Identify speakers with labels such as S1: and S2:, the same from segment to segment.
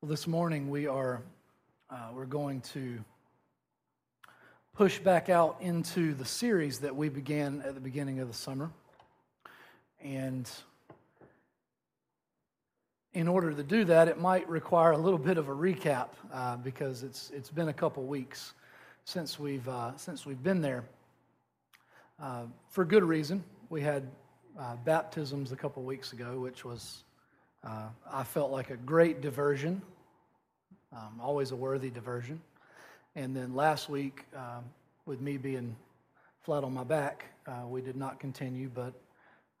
S1: Well, this morning we are uh, we're going to push back out into the series that we began at the beginning of the summer, and in order to do that, it might require a little bit of a recap uh, because it's it's been a couple weeks since we've uh, since we've been there. Uh, for good reason, we had uh, baptisms a couple weeks ago, which was uh, I felt like a great diversion, um, always a worthy diversion. And then last week, um, with me being flat on my back, uh, we did not continue, but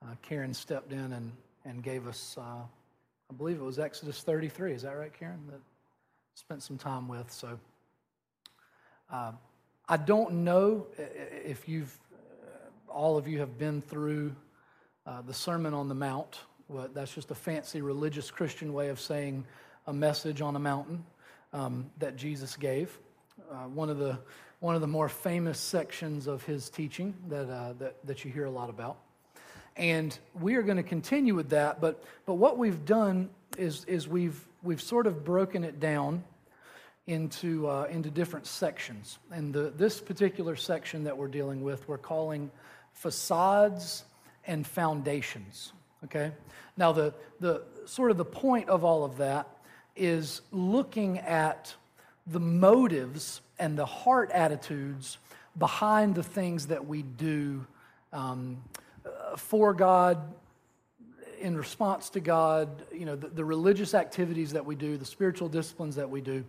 S1: uh, Karen stepped in and, and gave us, uh, I believe it was Exodus 33. Is that right, Karen? That spent some time with. So uh, I don't know if you've, uh, all of you have been through the Sermon on the Mount that's just a fancy religious Christian way of saying a message on a mountain um, that Jesus gave. Uh, one, of the, one of the more famous sections of his teaching that, uh, that, that you hear a lot about. And we are going to continue with that, but, but what we've done is, is we've, we've sort of broken it down into, uh, into different sections. And the, this particular section that we're dealing with, we're calling facades and foundations. Okay? Now, the, the sort of the point of all of that is looking at the motives and the heart attitudes behind the things that we do um, for God, in response to God, you know, the, the religious activities that we do, the spiritual disciplines that we do.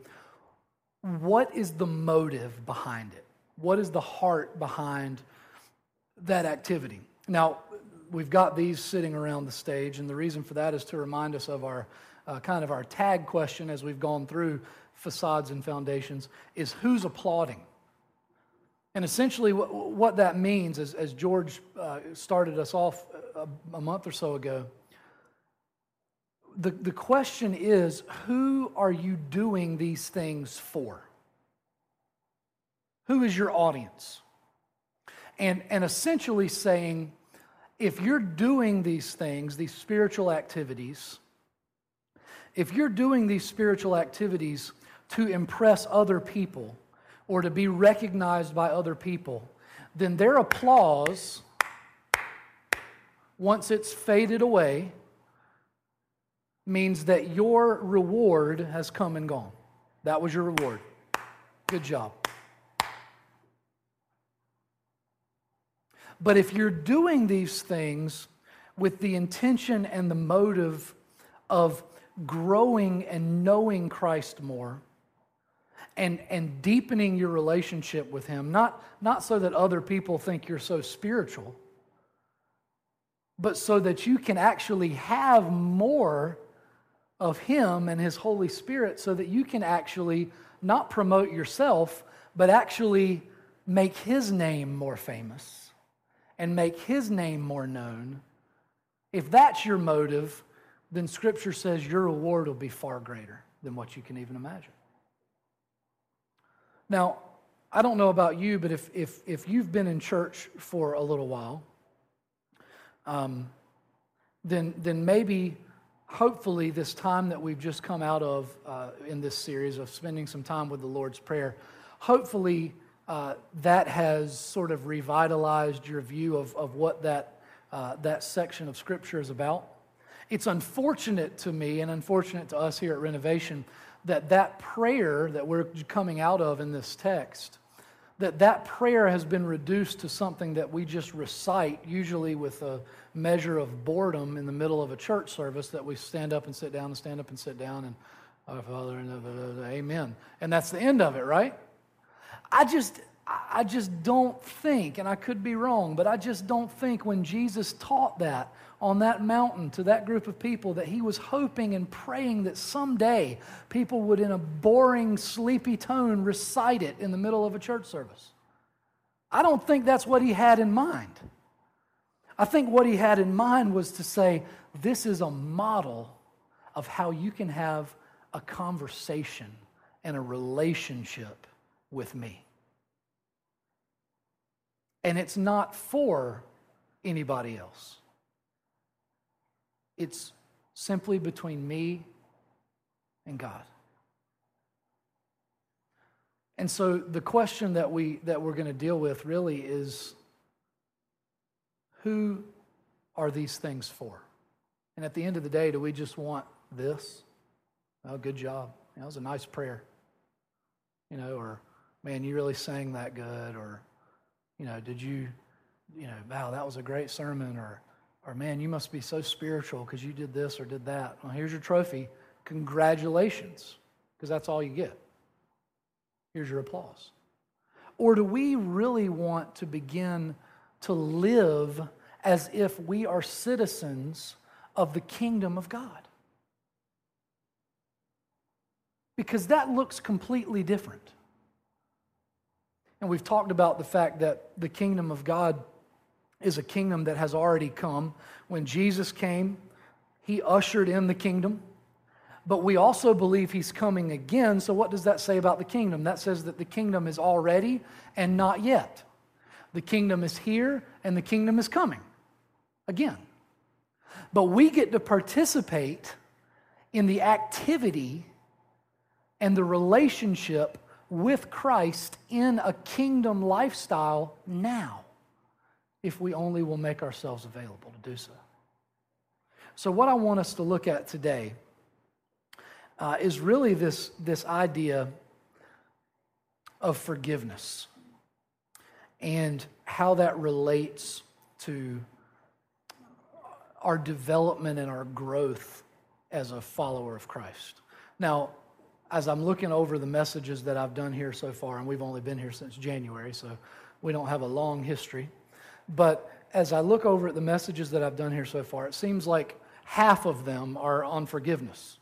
S1: What is the motive behind it? What is the heart behind that activity? Now, we've got these sitting around the stage, and the reason for that is to remind us of our uh, kind of our tag question as we've gone through facades and foundations is who's applauding? And essentially, what, what that means, is, as George uh, started us off a, a month or so ago, the, the question is who are you doing these things for? Who is your audience? And, and essentially saying, if you're doing these things, these spiritual activities, if you're doing these spiritual activities to impress other people or to be recognized by other people, then their applause, once it's faded away, means that your reward has come and gone. That was your reward. Good job. But if you're doing these things with the intention and the motive of growing and knowing Christ more, and, and deepening your relationship with Him, not, not so that other people think you're so spiritual, but so that you can actually have more of Him and His Holy Spirit, so that you can actually not promote yourself, but actually make His name more famous and make his name more known, if that's your motive, then Scripture says your reward will be far greater than what you can even imagine. Now, I don't know about you, but if, if, if you've been in church for a little while, um, then, then maybe, hopefully, this time that we've just come out of uh, in this series of spending some time with the Lord's Prayer, hopefully, uh, that has sort of revitalized your view of, of what that, uh, that section of Scripture is about. It's unfortunate to me and unfortunate to us here at Renovation that that prayer that we're coming out of in this text, that that prayer has been reduced to something that we just recite, usually with a measure of boredom in the middle of a church service, that we stand up and sit down and stand up and sit down and, our Father, and amen. And that's the end of it, right? I just, I just don't think, and I could be wrong, but I just don't think when Jesus taught that on that mountain to that group of people that he was hoping and praying that someday people would, in a boring, sleepy tone, recite it in the middle of a church service. I don't think that's what he had in mind. I think what he had in mind was to say, this is a model of how you can have a conversation and a relationship with me. And it's not for anybody else, it's simply between me and God. And so the question that, we, that we're going to deal with really is who are these things for? And at the end of the day, do we just want this? Oh, good job. That was a nice prayer. You know, or man, you really sang that good, or you know, did you, you know, wow, that was a great sermon, or or man, you must be so spiritual because you did this or did that. Well, here's your trophy. Congratulations, because that's all you get. Here's your applause. Or do we really want to begin to live as if we are citizens of the kingdom of God? Because that looks completely different. And we've talked about the fact that the kingdom of God is a kingdom that has already come. When Jesus came, he ushered in the kingdom. But we also believe he's coming again. So, what does that say about the kingdom? That says that the kingdom is already and not yet. The kingdom is here and the kingdom is coming again. But we get to participate in the activity and the relationship with Christ in a kingdom lifestyle now, if we only will make ourselves available to do so. So, what I want us to look at today uh, is really this, this idea of forgiveness and how that relates to our development and our growth as a follower of Christ. Now, as I'm looking over the messages that I've done here so far, and we've only been here since January, so we don't have a long history. But as I look over at the messages that I've done here so far, it seems like half of them are on forgiveness.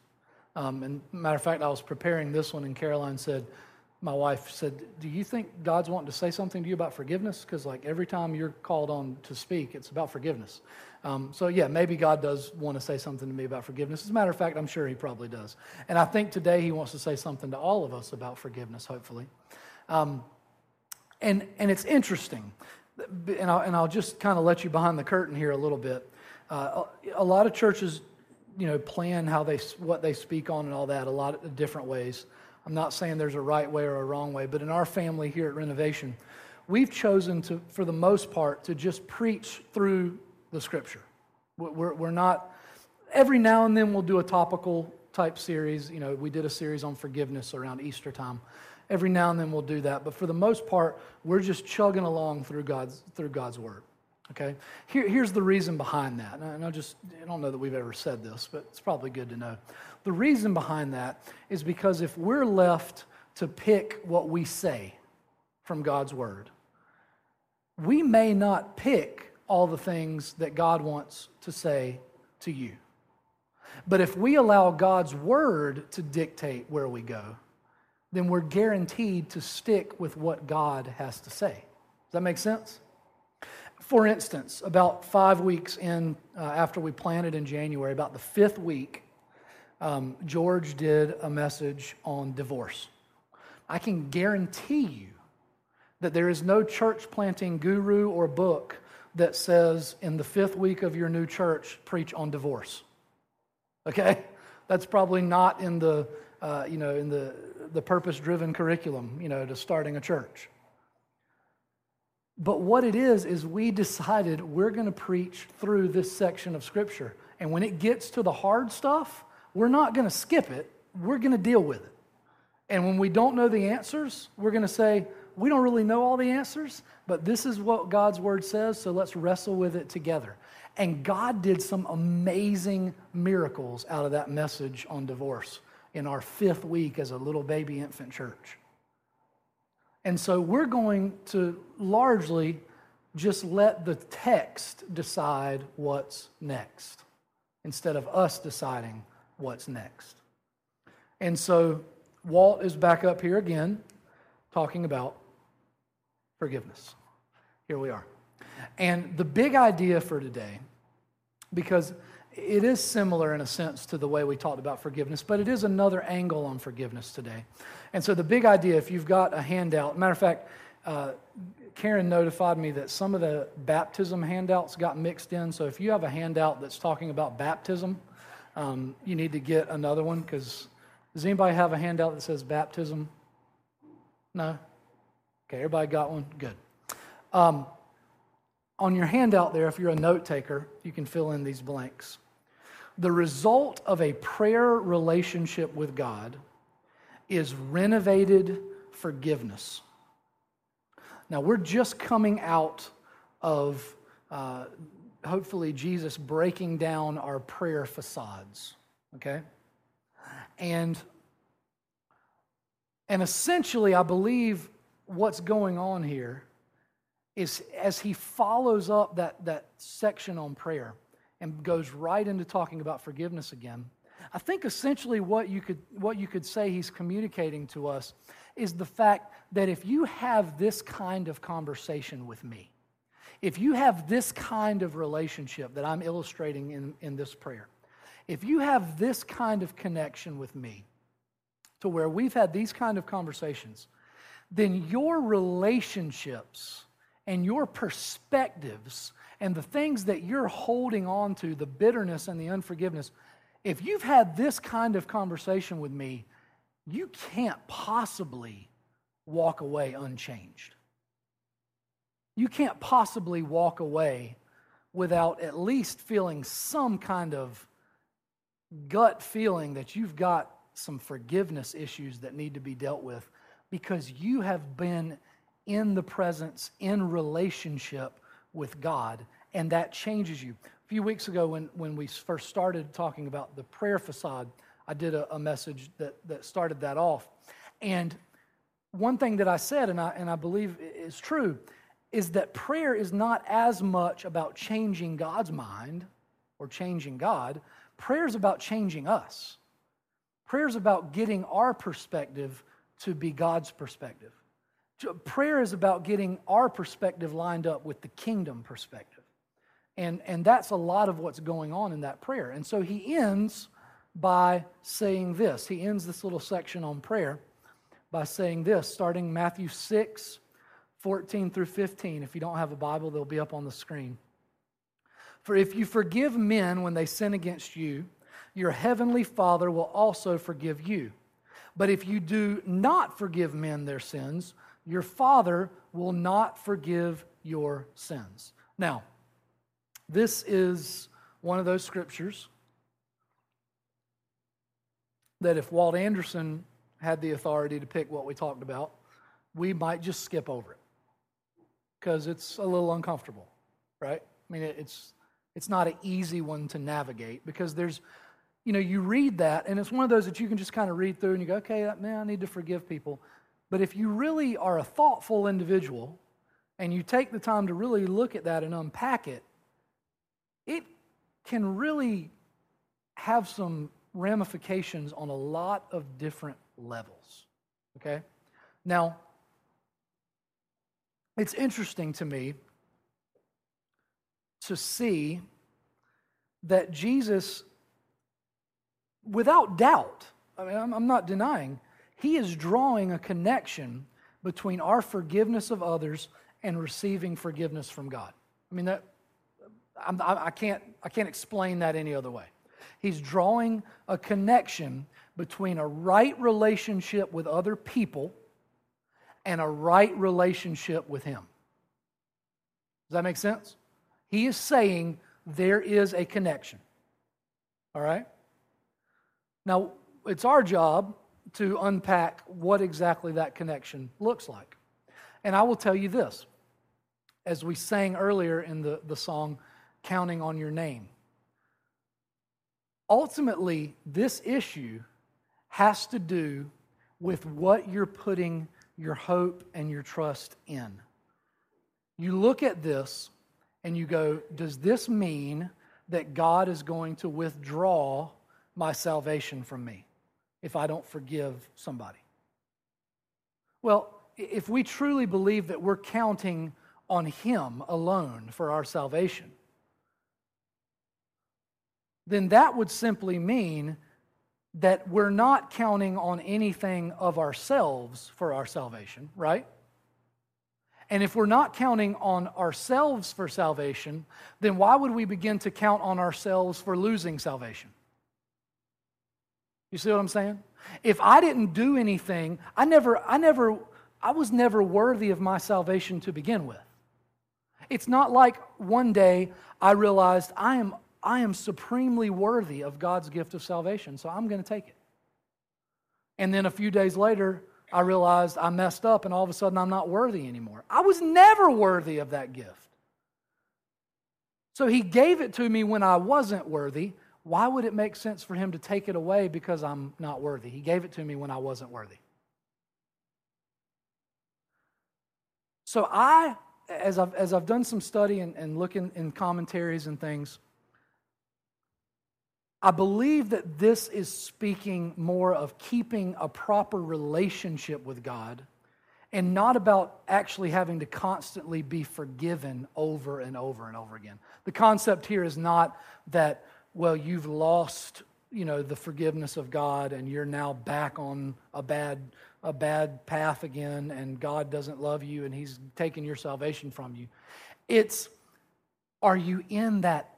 S1: Um, and matter of fact, I was preparing this one, and Caroline said, my wife said, "Do you think God's wanting to say something to you about forgiveness? Because like every time you're called on to speak, it's about forgiveness." Um, so yeah, maybe God does want to say something to me about forgiveness. As a matter of fact, I'm sure He probably does. And I think today He wants to say something to all of us about forgiveness. Hopefully, um, and and it's interesting, and I'll, and I'll just kind of let you behind the curtain here a little bit. Uh, a lot of churches, you know, plan how they what they speak on and all that a lot of different ways. I'm not saying there's a right way or a wrong way, but in our family here at Renovation, we've chosen to, for the most part, to just preach through the scripture. We're, we're not, every now and then we'll do a topical type series. You know, we did a series on forgiveness around Easter time. Every now and then we'll do that. But for the most part, we're just chugging along through God's, through God's word. Okay? Here, here's the reason behind that. And I just I don't know that we've ever said this, but it's probably good to know. The reason behind that is because if we're left to pick what we say from God's word, we may not pick all the things that God wants to say to you. But if we allow God's word to dictate where we go, then we're guaranteed to stick with what God has to say. Does that make sense? For instance, about five weeks in uh, after we planted in January, about the fifth week, um, George did a message on divorce. I can guarantee you that there is no church planting guru or book that says in the fifth week of your new church, preach on divorce. Okay? That's probably not in the, uh, you know, in the, the purpose driven curriculum, you know, to starting a church. But what it is, is we decided we're going to preach through this section of Scripture. And when it gets to the hard stuff, we're not going to skip it, we're going to deal with it. And when we don't know the answers, we're going to say, we don't really know all the answers, but this is what God's word says, so let's wrestle with it together. And God did some amazing miracles out of that message on divorce in our fifth week as a little baby infant church. And so we're going to largely just let the text decide what's next instead of us deciding what's next. And so Walt is back up here again talking about forgiveness. Here we are. And the big idea for today, because it is similar in a sense to the way we talked about forgiveness, but it is another angle on forgiveness today. And so the big idea, if you've got a handout, matter of fact, uh, Karen notified me that some of the baptism handouts got mixed in. So if you have a handout that's talking about baptism, um, you need to get another one because does anybody have a handout that says baptism? No? Okay, everybody got one? Good. Um, on your handout there, if you're a note taker, you can fill in these blanks. The result of a prayer relationship with God is renovated forgiveness. Now, we're just coming out of uh, hopefully Jesus breaking down our prayer facades, okay? And, and essentially, I believe what's going on here is as he follows up that, that section on prayer and goes right into talking about forgiveness again, I think essentially what you could, what you could say he's communicating to us is the fact that if you have this kind of conversation with me, if you have this kind of relationship that I'm illustrating in, in this prayer, if you have this kind of connection with me, to where we've had these kind of conversations, then your relationships and your perspectives and the things that you're holding on to, the bitterness and the unforgiveness, if you've had this kind of conversation with me, you can't possibly walk away unchanged. You can't possibly walk away without at least feeling some kind of gut feeling that you've got some forgiveness issues that need to be dealt with because you have been in the presence, in relationship with God, and that changes you. A few weeks ago, when, when we first started talking about the prayer facade, I did a, a message that, that started that off. And one thing that I said, and I, and I believe is true, is that prayer is not as much about changing God's mind or changing God. Prayer is about changing us. Prayer is about getting our perspective to be God's perspective. Prayer is about getting our perspective lined up with the kingdom perspective. And, and that's a lot of what's going on in that prayer. And so he ends by saying this. He ends this little section on prayer by saying this, starting Matthew 6, 14 through 15. If you don't have a Bible, they'll be up on the screen. For if you forgive men when they sin against you, your heavenly Father will also forgive you. But if you do not forgive men their sins, your Father will not forgive your sins. Now, this is one of those scriptures that if Walt Anderson had the authority to pick what we talked about, we might just skip over it because it's a little uncomfortable, right? I mean, it's, it's not an easy one to navigate because there's you know, you read that, and it's one of those that you can just kind of read through and you go, okay, man, I need to forgive people. But if you really are a thoughtful individual and you take the time to really look at that and unpack it, it can really have some ramifications on a lot of different levels. Okay? Now, it's interesting to me to see that Jesus without doubt, I mean, I'm, not denying, he is drawing a connection between our forgiveness of others and receiving forgiveness from God. I mean, that, I'm, I, can't, I can't explain that any other way. He's drawing a connection between a right relationship with other people and a right relationship with Him. Does that make sense? He is saying there is a connection. All right? Now, it's our job to unpack what exactly that connection looks like. And I will tell you this as we sang earlier in the, the song, Counting on Your Name. Ultimately, this issue has to do with what you're putting your hope and your trust in. You look at this and you go, Does this mean that God is going to withdraw my salvation from me if I don't forgive somebody? Well, if we truly believe that we're counting on Him alone for our salvation, then that would simply mean that we're not counting on anything of ourselves for our salvation, right? And if we're not counting on ourselves for salvation, then why would we begin to count on ourselves for losing salvation? You see what I'm saying? If I didn't do anything, I never, I never I was never worthy of my salvation to begin with. It's not like one day I realized I am, I am supremely worthy of God's gift of salvation, so I'm going to take it. And then a few days later, I realized I messed up and all of a sudden I'm not worthy anymore. I was never worthy of that gift. So he gave it to me when I wasn't worthy. Why would it make sense for him to take it away because I'm not worthy? He gave it to me when I wasn't worthy. So I, as I've, as I've done some study and, and looking in commentaries and things, I believe that this is speaking more of keeping a proper relationship with God and not about actually having to constantly be forgiven over and over and over again. The concept here is not that, well, you've lost you know the forgiveness of God and you're now back on a bad a bad path again and God doesn't love you and he's taken your salvation from you. It's are you in that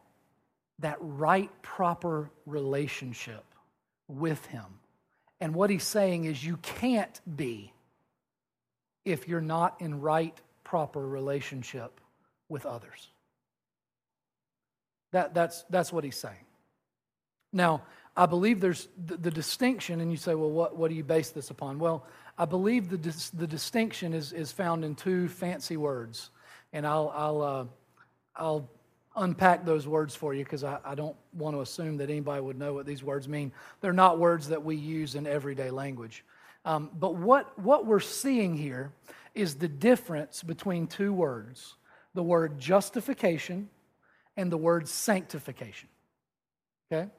S1: that right, proper relationship with Him. And what He's saying is, you can't be if you're not in right, proper relationship with others. That, that's, that's what He's saying. Now, I believe there's the, the, distinction, and you say, well, what, what do you base this upon? Well, I believe the, dis, the distinction is, is found in two fancy words. And I'll, I'll, uh, I'll unpack those words for you because I, I, don't want to assume that anybody would know what these words mean. They're not words that we use in everyday language. Um, but what, what we're seeing here is the difference between two words the word justification and the word sanctification. Okay?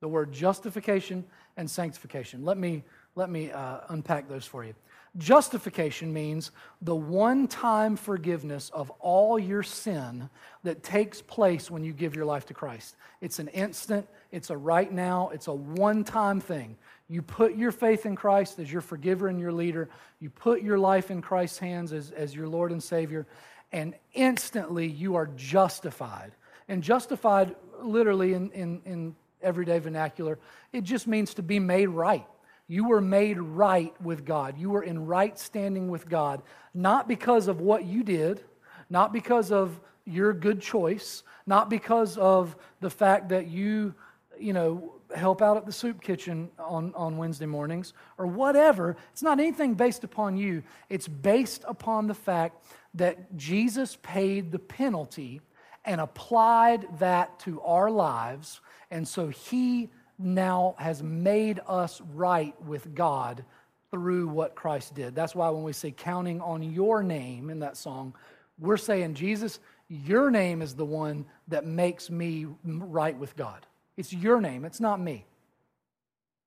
S1: The word justification and sanctification. Let me, let me uh, unpack those for you. Justification means the one time forgiveness of all your sin that takes place when you give your life to Christ. It's an instant, it's a right now, it's a one time thing. You put your faith in Christ as your forgiver and your leader, you put your life in Christ's hands as, as your Lord and Savior, and instantly you are justified. And justified, literally in, in, in everyday vernacular, it just means to be made right. You were made right with God. You were in right standing with God, not because of what you did, not because of your good choice, not because of the fact that you, you know, help out at the soup kitchen on, on Wednesday mornings or whatever. It's not anything based upon you. It's based upon the fact that Jesus paid the penalty and applied that to our lives. And so he now has made us right with God through what Christ did. That's why when we say counting on your name in that song, we're saying, Jesus, your name is the one that makes me right with God. It's your name, it's not me.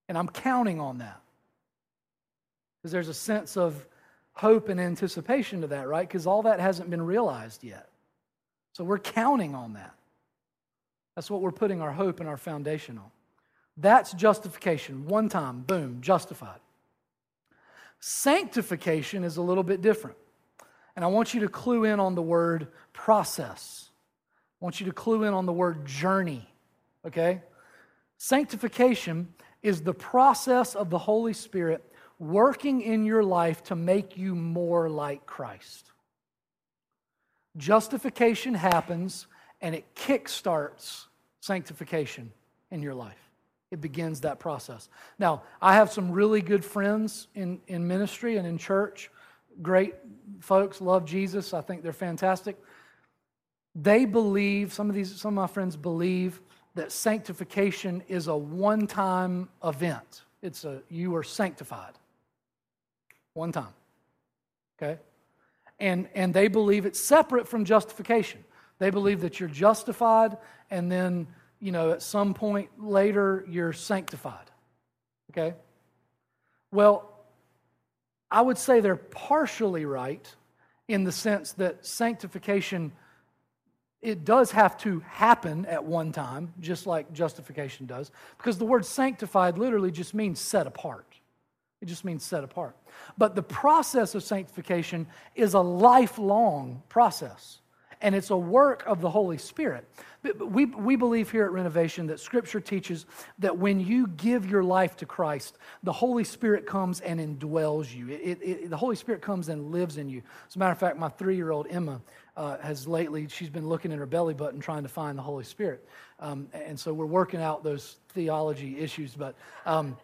S1: And I'm counting on that. Because there's a sense of hope and anticipation to that, right? Because all that hasn't been realized yet. So we're counting on that. That's what we're putting our hope and our foundation on. That's justification. One time, boom, justified. Sanctification is a little bit different. And I want you to clue in on the word process. I want you to clue in on the word journey, okay? Sanctification is the process of the Holy Spirit working in your life to make you more like Christ. Justification happens and it kickstarts sanctification in your life it begins that process. Now, I have some really good friends in, in ministry and in church. Great folks, love Jesus. I think they're fantastic. They believe, some of these, some of my friends believe that sanctification is a one-time event. It's a you are sanctified. One time. Okay? And and they believe it's separate from justification. They believe that you're justified and then you know, at some point later, you're sanctified. Okay? Well, I would say they're partially right in the sense that sanctification it does have to happen at one time just like justification does because the word sanctified literally just means set apart it just means set apart but the process of sanctification is a lifelong process and it's a work of the Holy Spirit. We, we believe here at Renovation that Scripture teaches that when you give your life to Christ, the Holy Spirit comes and indwells you. It, it, it, the Holy Spirit comes and lives in you. As a matter of fact, my three year old Emma uh, has lately, she's been looking in her belly button trying to find the Holy Spirit. Um, and so we're working out those theology issues, but. Um,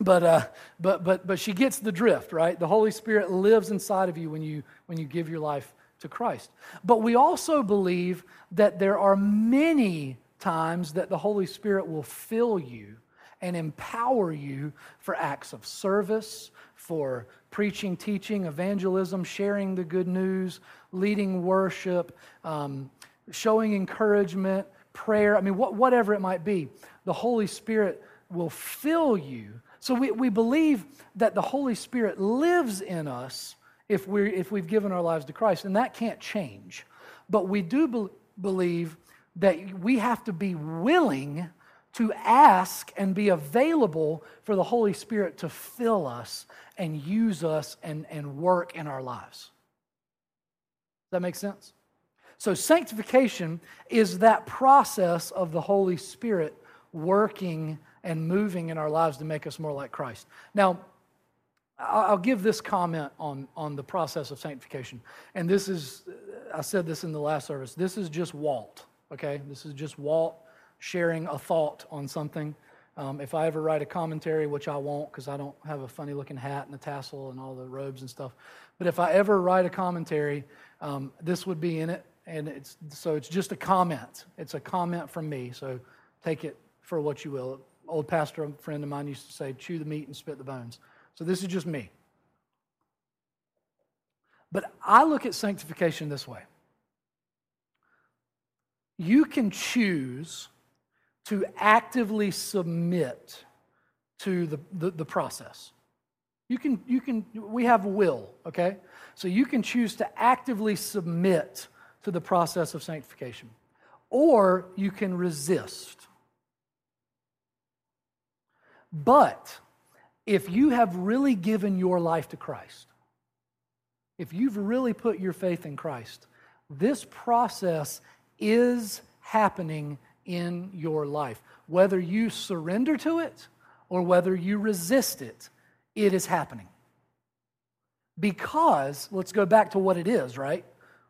S1: but, uh, but, but, but she gets the drift, right? The Holy Spirit lives inside of you when you, when you give your life to Christ. But we also believe that there are many times that the Holy Spirit will fill you and empower you for acts of service, for preaching, teaching, evangelism, sharing the good news, leading worship, um, showing encouragement, prayer. I mean, what, whatever it might be, the Holy Spirit will fill you. So we, we believe that the Holy Spirit lives in us if, we if we've given our lives to Christ, and that can't change. But we do be- believe that we have to be willing to ask and be available for the Holy Spirit to fill us and use us and, and work in our lives. Does that make sense? So, sanctification is that process of the Holy Spirit working and moving in our lives to make us more like Christ. Now, I'll give this comment on, on the process of sanctification. And this is, I said this in the last service. This is just Walt, okay? This is just Walt sharing a thought on something. Um, if I ever write a commentary, which I won't because I don't have a funny looking hat and a tassel and all the robes and stuff, but if I ever write a commentary, um, this would be in it. And it's, so it's just a comment. It's a comment from me. So take it for what you will. Old pastor friend of mine used to say, chew the meat and spit the bones. So this is just me. But I look at sanctification this way you can choose to actively submit to the, the, the, process. You can, you can, we have will, okay? So you can choose to actively submit to the process of sanctification, or you can resist. But if you have really given your life to Christ, if you've really put your faith in Christ, this process is happening in your life. Whether you surrender to it or whether you resist it, it is happening. Because, let's go back to what it is, right?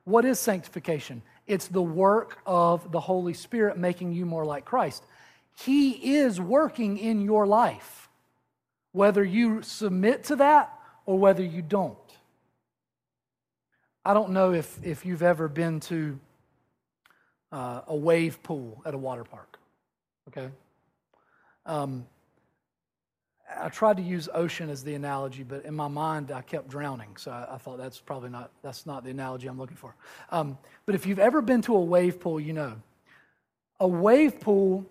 S1: What is sanctification? It's the work of the Holy Spirit making you more like Christ. He is working in your life whether you submit to that or whether you don't. I don't know if, if you've ever been to uh, a wave pool at a water park, okay? Um, I tried to use ocean as the analogy, but in my mind I kept drowning, so I, I thought that's probably not that's not the analogy I'm looking for. Um, but if you've ever been to a wave pool, you know a wave pool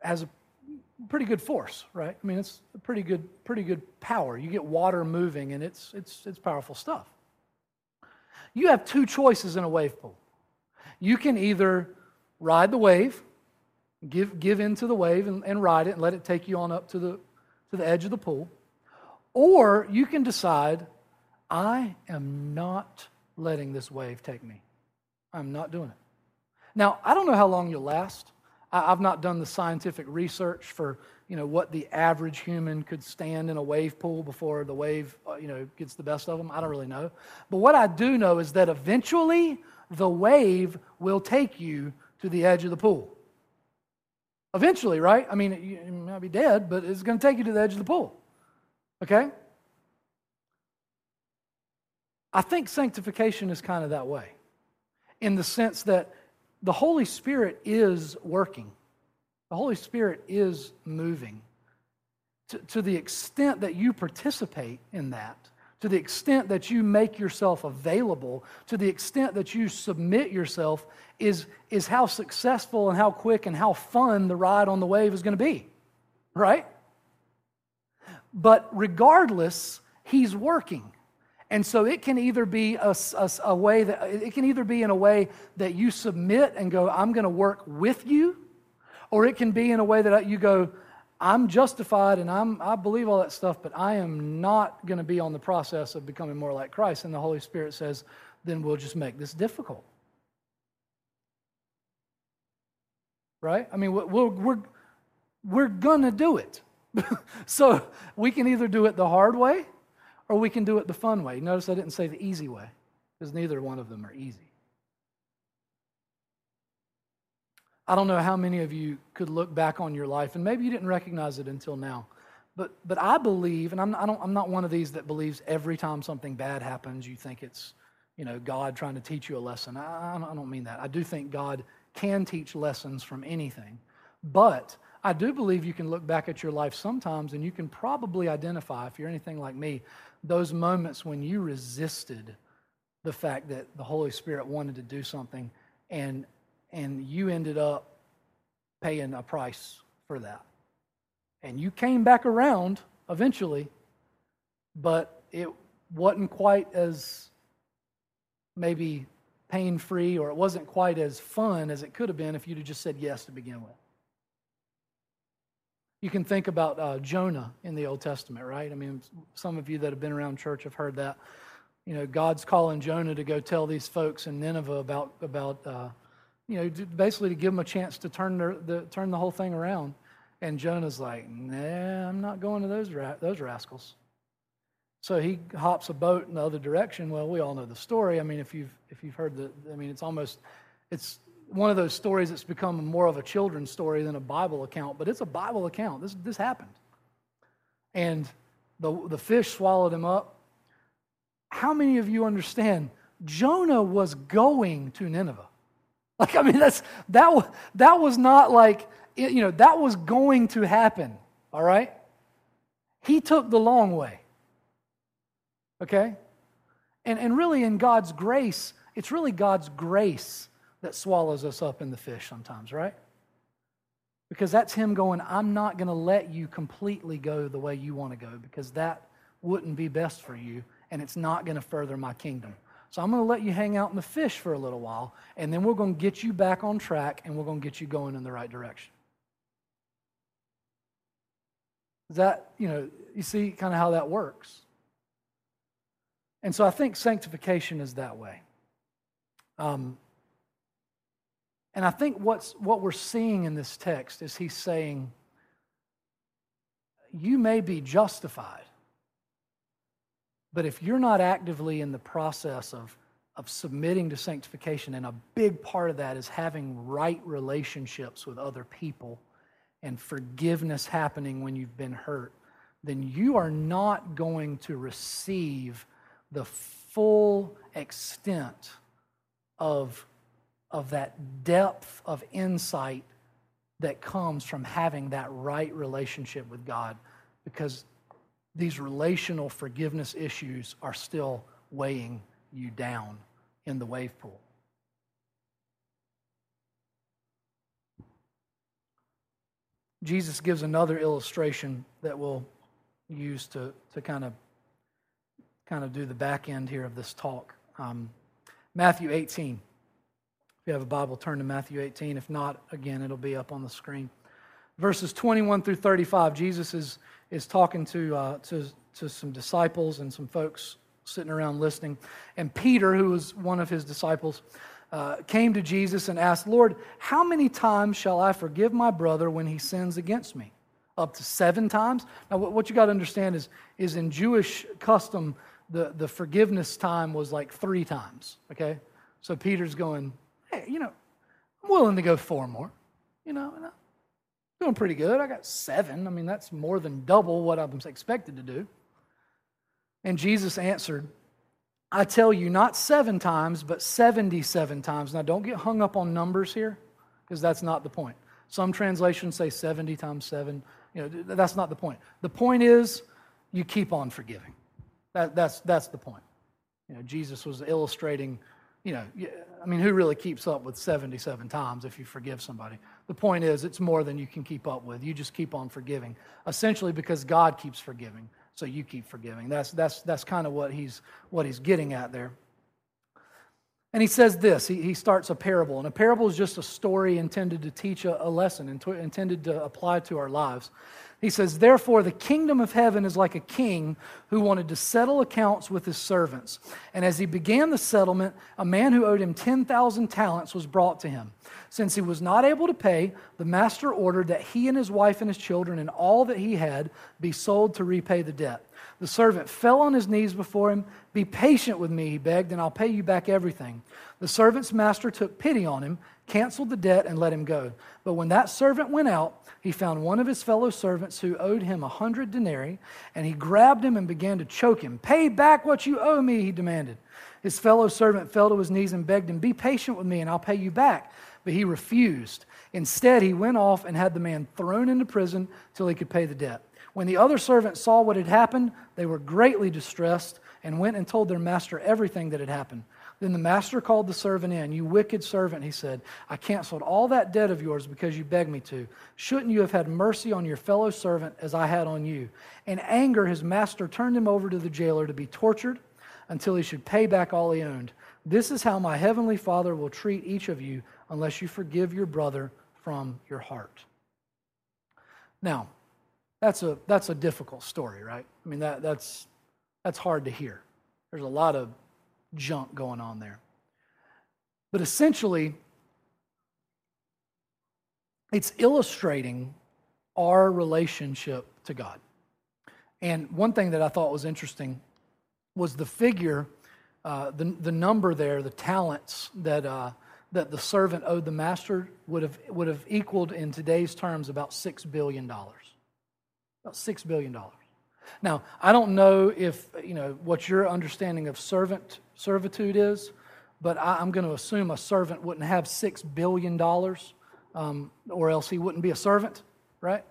S1: has a pretty good force, right? I mean, it's a pretty good, pretty good power. You get water moving, and it's it's it's powerful stuff. You have two choices in a wave pool. You can either ride the wave, give give into the wave and, and ride it and let it take you on up to the to the edge of the pool, or you can decide, I am not letting this wave take me. I'm not doing it. Now, I don't know how long you'll last. I've not done the scientific research for you know what the average human could stand in a wave pool before the wave uh, you know gets the best of them. I don't really know, but what I do know is that eventually the wave will take you to the edge of the pool. Eventually, right? I mean, you might be dead, but it's going to take you to the edge of the pool. Okay? I think sanctification is kind of that way, in the sense that the Holy Spirit is working. The Holy Spirit is moving. To, to, the extent that you participate in that, to the extent that you make yourself available, to the extent that you submit yourself, is, is how successful and how quick and how fun the ride on the wave is going to be. Right? But regardless, He's working. And so it can either be a, a, a, way that it can either be in a way that you submit and go, I'm going to work with you, or it can be in a way that you go, I'm justified and I'm, I believe all that stuff, but I am not going to be on the process of becoming more like Christ. And the Holy Spirit says, then we'll just make this difficult. right? I mean, we're, we're, we're going to do it. so we can either do it the hard way or we can do it the fun way. Notice I didn't say the easy way because neither one of them are easy. I don't know how many of you could look back on your life, and maybe you didn't recognize it until now. But, but I believe, and I'm, I I'm not one of these that believes every time something bad happens, you think it's you know, God trying to teach you a lesson. I, I don't mean that. I do think God can teach lessons from anything. But I do believe you can look back at your life sometimes and you can probably identify, if you're anything like me, those moments when you resisted the fact that the Holy Spirit wanted to do something and and you ended up paying a price for that. And you came back around eventually, but it wasn't quite as maybe pain free or it wasn't quite as fun as it could have been if you'd have just said yes to begin with. You can think about uh, Jonah in the Old Testament, right? I mean, some of you that have been around church have heard that. You know, God's calling Jonah to go tell these folks in Nineveh about, about uh, you know, basically to give them a chance to turn, their, the, turn the whole thing around. And Jonah's like, nah, I'm not going to those, ra- those rascals. So he hops a boat in the other direction. Well, we all know the story. I mean, if you've, if you've heard the, I mean, it's almost, it's one of those stories that's become more of a children's story than a Bible account, but it's a Bible account. This, this happened. And the, the fish swallowed him up. How many of you understand? Jonah was going to Nineveh. Like, I mean, that's, that, that was not like, you know, that was going to happen, all right? He took the long way, okay? And, and really, in God's grace, it's really God's grace that swallows us up in the fish sometimes, right? Because that's Him going, I'm not going to let you completely go the way you want to go because that wouldn't be best for you and it's not going to further my kingdom. So I'm going to let you hang out in the fish for a little while, and then we're going to get you back on track and we're going to get you going in the right direction. That, you know, you see kind of how that works. And so I think sanctification is that way. Um, and I think what's, what we're seeing in this text is he's saying, you may be justified but if you're not actively in the process of, of submitting to sanctification, and a big part of that is having right relationships with other people and forgiveness happening when you've been hurt, then you are not going to receive the full extent of, of that depth of insight that comes from having that right relationship with God because these relational forgiveness issues are still weighing you down in the wave pool. Jesus gives another illustration that we'll use to, to kind of kind of do the back end here of this talk. Um, Matthew 18. If you have a Bible, turn to Matthew 18. If not, again, it'll be up on the screen. Verses 21 through 35, Jesus is is talking to, uh, to, to some disciples and some folks sitting around listening. And Peter, who was one of his disciples, uh, came to Jesus and asked, Lord, how many times shall I forgive my brother when he sins against me? Up to seven times? Now, what you got to understand is, is in Jewish custom, the, the forgiveness time was like three times, okay? So Peter's going, hey, you know, I'm willing to go four more, you know, and I'm Doing pretty good. I got seven. I mean, that's more than double what I was expected to do. And Jesus answered, I tell you, not seven times, but 77 times. Now, don't get hung up on numbers here, because that's not the point. Some translations say 70 times seven. You know, that's not the point. The point is, you keep on forgiving. That, that's, that's the point. You know, Jesus was illustrating, you know, I mean, who really keeps up with 77 times if you forgive somebody? The point is, it's more than you can keep up with. You just keep on forgiving, essentially because God keeps forgiving, so you keep forgiving. That's, that's, that's kind of what he's, what he's getting at there. And he says this he, he starts a parable. And a parable is just a story intended to teach a, a lesson, intended to apply to our lives. He says, Therefore, the kingdom of heaven is like a king who wanted to settle accounts with his servants. And as he began the settlement, a man who owed him 10,000 talents was brought to him. Since he was not able to pay, the master ordered that he and his wife and his children and all that he had be sold to repay the debt. The servant fell on his knees before him. Be patient with me, he begged, and I'll pay you back everything. The servant's master took pity on him, canceled the debt, and let him go. But when that servant went out, he found one of his fellow servants who owed him a hundred denarii, and he grabbed him and began to choke him. Pay back what you owe me, he demanded. His fellow servant fell to his knees and begged him, Be patient with me, and I'll pay you back. But he refused. Instead, he went off and had the man thrown into prison till he could pay the debt. When the other servants saw what had happened, they were greatly distressed and went and told their master everything that had happened. Then the master called the servant in. You wicked servant, he said, I canceled all that debt of yours because you begged me to. Shouldn't you have had mercy on your fellow servant as I had on you? In anger, his master turned him over to the jailer to be tortured until he should pay back all he owned. This is how my heavenly Father will treat each of you unless you forgive your brother from your heart. Now, that's a, that's a difficult story, right? I mean, that, that's, that's hard to hear. There's a lot of junk going on there. But essentially, it's illustrating our relationship to God. And one thing that I thought was interesting was the figure, uh, the, the number there, the talents that, uh, that the servant owed the master would have, would have equaled in today's terms about $6 billion. About $6 billion. Now, I don't know if, you know, what your understanding of servant servitude is, but I, am going to assume a servant wouldn't have $6 billion, um, or else he wouldn't be a servant, right?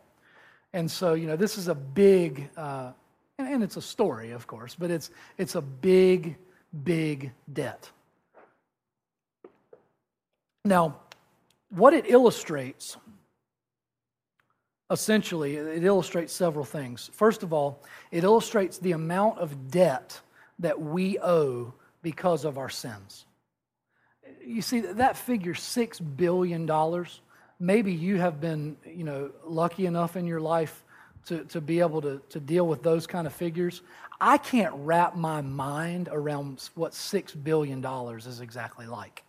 S1: And so, you know, this is a big, uh, and, and it's a story, of course, but it's, it's a big, big debt. Now, what it illustrates essentially, it illustrates several things. First of all, it illustrates the amount of debt that we owe because of our sins. You see, that figure, $6 billion, maybe you have been, you know, lucky enough in your life to, to be able to, to deal with those kind of figures. I can't wrap my mind around what $6 billion is exactly like.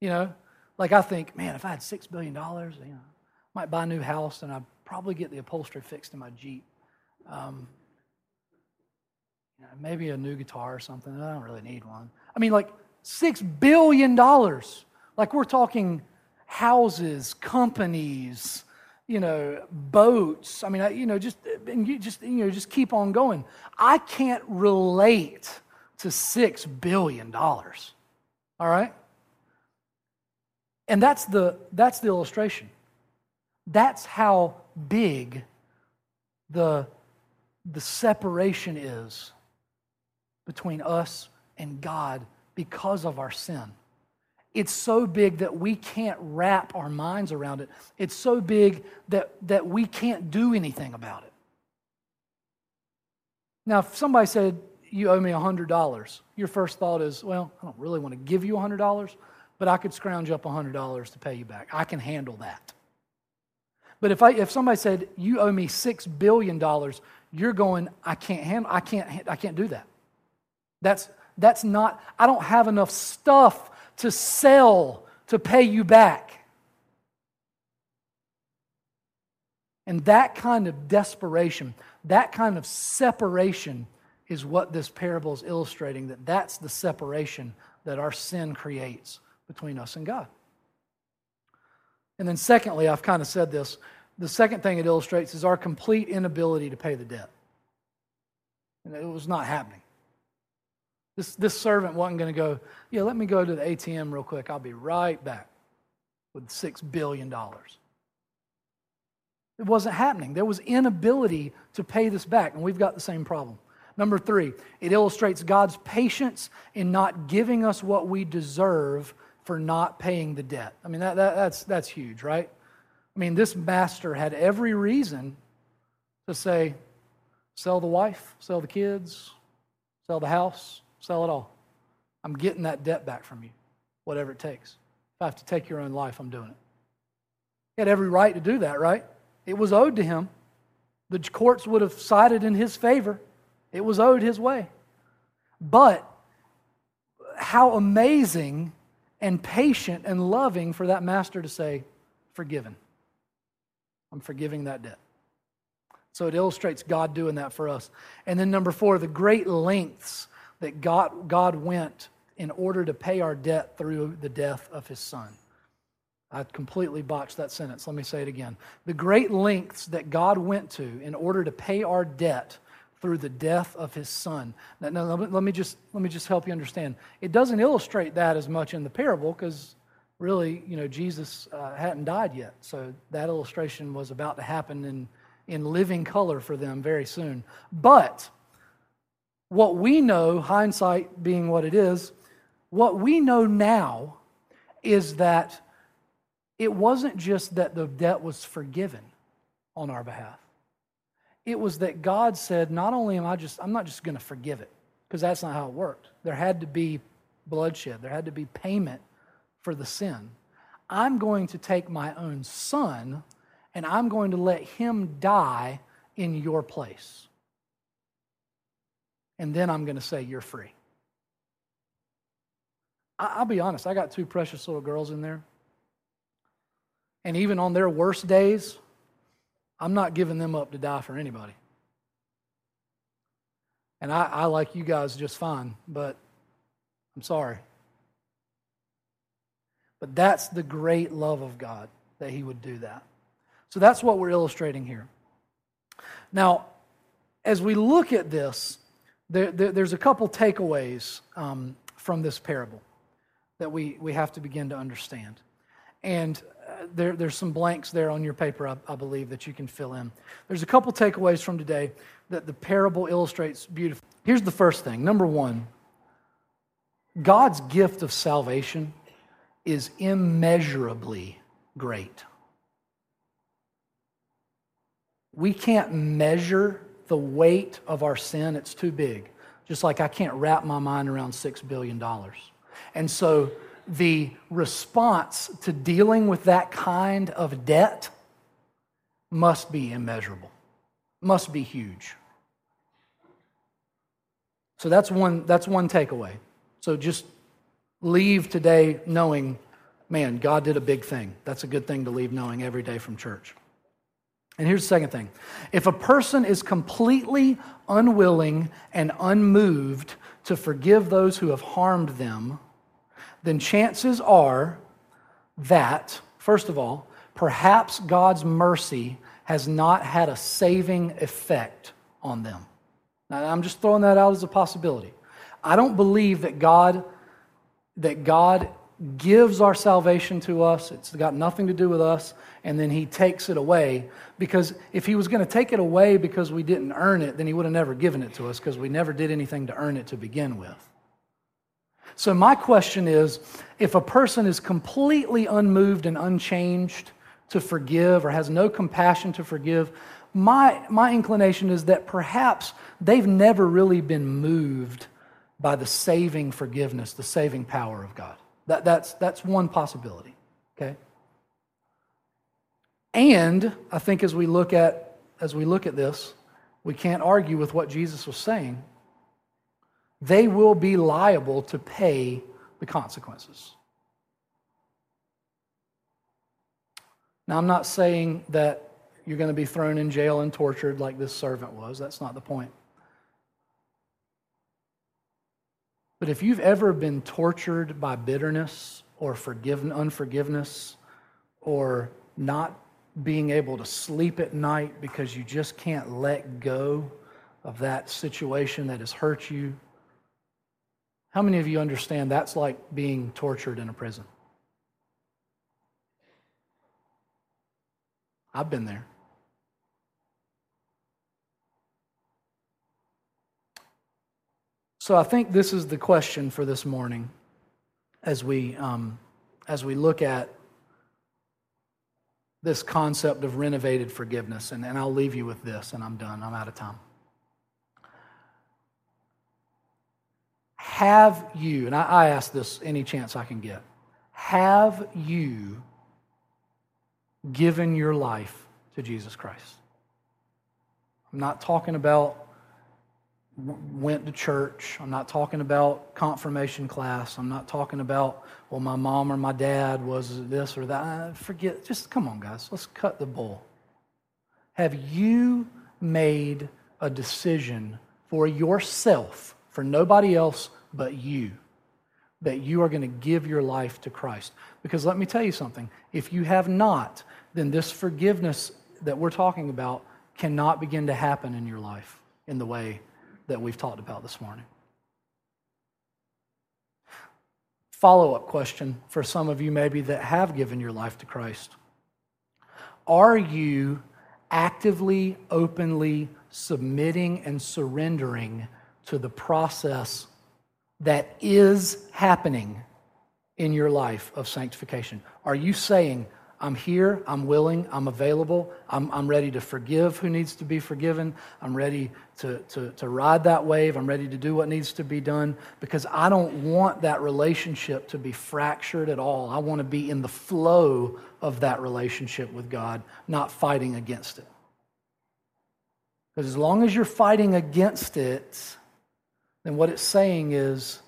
S1: You know, like I think, man, if I had $6 billion, you know, might buy a new house, and I'd probably get the upholstery fixed in my Jeep. Um, you know, maybe a new guitar or something. I don't really need one. I mean, like six billion dollars. Like we're talking houses, companies, you know, boats. I mean, you know, just you just you know, just keep on going. I can't relate to six billion dollars. All right, and that's the that's the illustration. That's how big the, the separation is between us and God because of our sin. It's so big that we can't wrap our minds around it. It's so big that, that we can't do anything about it. Now, if somebody said, You owe me $100, your first thought is, Well, I don't really want to give you $100, but I could scrounge up $100 to pay you back. I can handle that. But if, I, if somebody said, you owe me $6 billion, you're going, I can't handle, I can't, I can't do that. That's, that's not, I don't have enough stuff to sell to pay you back. And that kind of desperation, that kind of separation is what this parable is illustrating that that's the separation that our sin creates between us and God. And then, secondly, I've kind of said this the second thing it illustrates is our complete inability to pay the debt. And it was not happening. This, this servant wasn't going to go, yeah, let me go to the ATM real quick. I'll be right back with $6 billion. It wasn't happening. There was inability to pay this back, and we've got the same problem. Number three, it illustrates God's patience in not giving us what we deserve for not paying the debt. I mean, that, that, that's, that's huge, right? I mean, this master had every reason to say, sell the wife, sell the kids, sell the house, sell it all. I'm getting that debt back from you, whatever it takes. If I have to take your own life, I'm doing it. He had every right to do that, right? It was owed to him. The courts would have sided in his favor. It was owed his way. But how amazing and patient and loving for that master to say, Forgiven. I'm forgiving that debt. So it illustrates God doing that for us. And then, number four, the great lengths that God, God went in order to pay our debt through the death of his son. I completely botched that sentence. Let me say it again. The great lengths that God went to in order to pay our debt through the death of his son. Now, now let, me just, let me just help you understand. It doesn't illustrate that as much in the parable because really, you know, Jesus uh, hadn't died yet. So that illustration was about to happen in, in living color for them very soon. But what we know, hindsight being what it is, what we know now is that it wasn't just that the debt was forgiven on our behalf. It was that God said, not only am I just, I'm not just going to forgive it, because that's not how it worked. There had to be bloodshed, there had to be payment for the sin. I'm going to take my own son and I'm going to let him die in your place. And then I'm going to say, You're free. I'll be honest, I got two precious little girls in there. And even on their worst days, I'm not giving them up to die for anybody. And I, I like you guys just fine, but I'm sorry. But that's the great love of God that He would do that. So that's what we're illustrating here. Now, as we look at this, there, there, there's a couple takeaways um, from this parable that we, we have to begin to understand. And there, there's some blanks there on your paper, I, I believe, that you can fill in. There's a couple takeaways from today that the parable illustrates beautifully. Here's the first thing number one God's gift of salvation is immeasurably great. We can't measure the weight of our sin, it's too big. Just like I can't wrap my mind around $6 billion. And so the response to dealing with that kind of debt must be immeasurable, must be huge. So that's one, that's one takeaway. So just leave today knowing, man, God did a big thing. That's a good thing to leave knowing every day from church. And here's the second thing if a person is completely unwilling and unmoved to forgive those who have harmed them, then chances are that, first of all, perhaps God's mercy has not had a saving effect on them. Now, I'm just throwing that out as a possibility. I don't believe that God that God gives our salvation to us. It's got nothing to do with us, and then He takes it away. Because if He was going to take it away because we didn't earn it, then He would have never given it to us because we never did anything to earn it to begin with. So, my question is if a person is completely unmoved and unchanged to forgive or has no compassion to forgive, my, my inclination is that perhaps they've never really been moved by the saving forgiveness, the saving power of God. That, that's, that's one possibility, okay? And I think as we look at as we look at this, we can't argue with what Jesus was saying. They will be liable to pay the consequences. Now, I'm not saying that you're going to be thrown in jail and tortured like this servant was. That's not the point. But if you've ever been tortured by bitterness or forgiven, unforgiveness or not being able to sleep at night because you just can't let go of that situation that has hurt you, how many of you understand that's like being tortured in a prison? I've been there. So I think this is the question for this morning as we, um, as we look at this concept of renovated forgiveness. And, and I'll leave you with this, and I'm done. I'm out of time. Have you, and I, I ask this any chance I can get, have you given your life to Jesus Christ? I'm not talking about went to church. I'm not talking about confirmation class. I'm not talking about, well, my mom or my dad was this or that. Uh, forget, just come on, guys. Let's cut the bull. Have you made a decision for yourself, for nobody else but you, that you are going to give your life to Christ? Because let me tell you something if you have not, then this forgiveness that we're talking about cannot begin to happen in your life in the way that we've talked about this morning. Follow up question for some of you, maybe that have given your life to Christ. Are you actively, openly submitting and surrendering to the process that is happening in your life of sanctification? Are you saying, I'm here, I'm willing, I'm available, I'm, I'm ready to forgive who needs to be forgiven, I'm ready to, to, to ride that wave, I'm ready to do what needs to be done because I don't want that relationship to be fractured at all. I want to be in the flow of that relationship with God, not fighting against it. Because as long as you're fighting against it, then what it's saying is,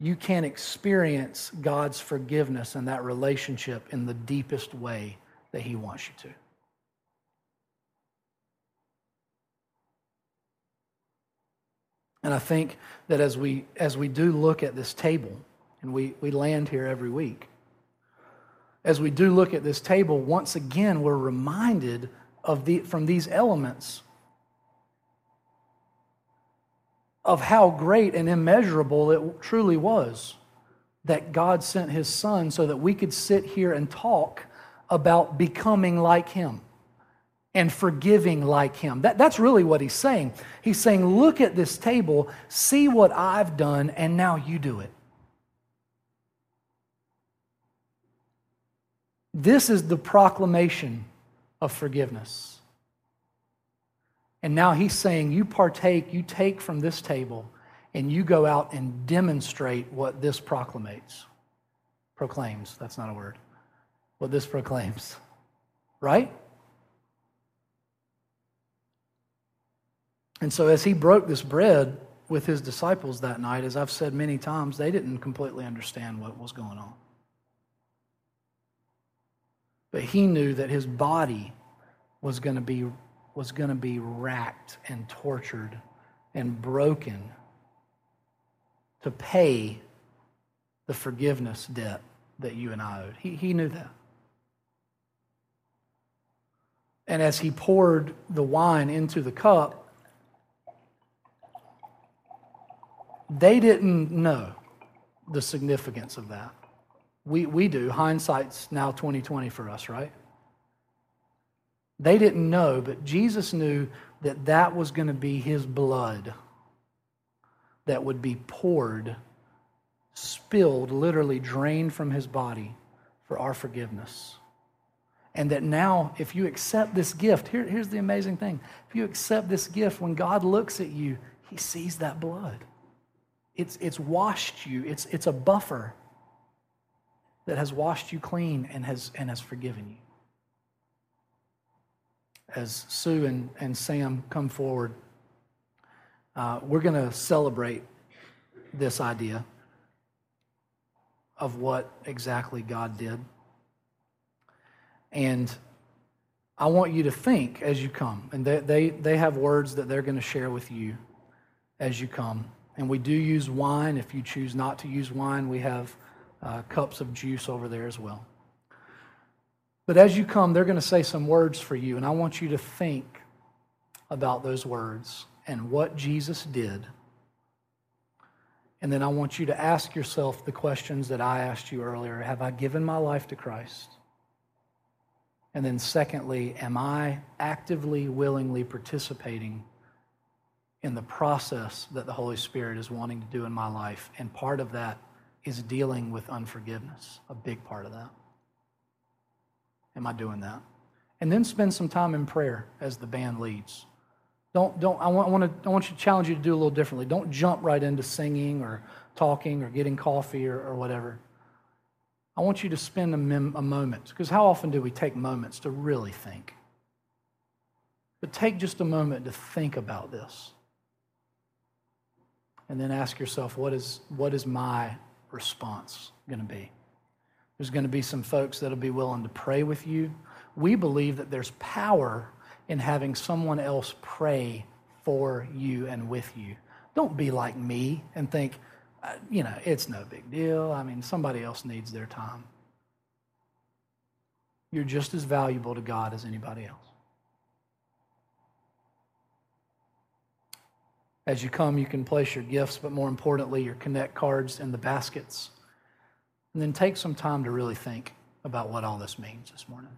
S1: you can't experience God's forgiveness and that relationship in the deepest way that He wants you to. And I think that as we, as we do look at this table, and we, we land here every week, as we do look at this table, once again, we're reminded of the, from these elements of how great and immeasurable it truly was that God sent his son so that we could sit here and talk about becoming like him and forgiving like him. That, that's really what he's saying. He's saying, Look at this table, see what I've done, and now you do it. This is the proclamation of forgiveness. And now he's saying, You partake, you take from this table, and you go out and demonstrate what this proclamates. Proclaims, that's not a word. What this proclaims. Right? And so, as he broke this bread with his disciples that night, as I've said many times, they didn't completely understand what was going on. But he knew that his body was going to be was going to be racked and tortured and broken to pay the forgiveness debt that you and I owed. He, he knew that. And as he poured the wine into the cup, they didn't know the significance of that. We, we do. Hindsight's now 2020 for us, right? They didn't know, but Jesus knew that that was going to be his blood that would be poured, spilled, literally drained from his body for our forgiveness. And that now, if you accept this gift, here, here's the amazing thing. If you accept this gift, when God looks at you, he sees that blood. It's, it's washed you, it's, it's a buffer that has washed you clean and has, and has forgiven you as Sue and, and Sam come forward, uh, we're going to celebrate this idea of what exactly God did. And I want you to think as you come. And they, they, they have words that they're going to share with you as you come. And we do use wine. If you choose not to use wine, we have uh, cups of juice over there as well. But as you come, they're going to say some words for you, and I want you to think about those words and what Jesus did. And then I want you to ask yourself the questions that I asked you earlier Have I given my life to Christ? And then, secondly, am I actively, willingly participating in the process that the Holy Spirit is wanting to do in my life? And part of that is dealing with unforgiveness, a big part of that. Am I doing that? And then spend some time in prayer as the band leads. Don't, don't, I want, I want, to, I want you to challenge you to do a little differently. Don't jump right into singing or talking or getting coffee or, or whatever, I want you to spend a, mem- a moment, because how often do we take moments to really think? But take just a moment to think about this. And then ask yourself, what is, what is my response going to be? There's going to be some folks that'll be willing to pray with you. We believe that there's power in having someone else pray for you and with you. Don't be like me and think, uh, you know, it's no big deal. I mean, somebody else needs their time. You're just as valuable to God as anybody else. As you come, you can place your gifts, but more importantly, your connect cards in the baskets. And then take some time to really think about what all this means this morning.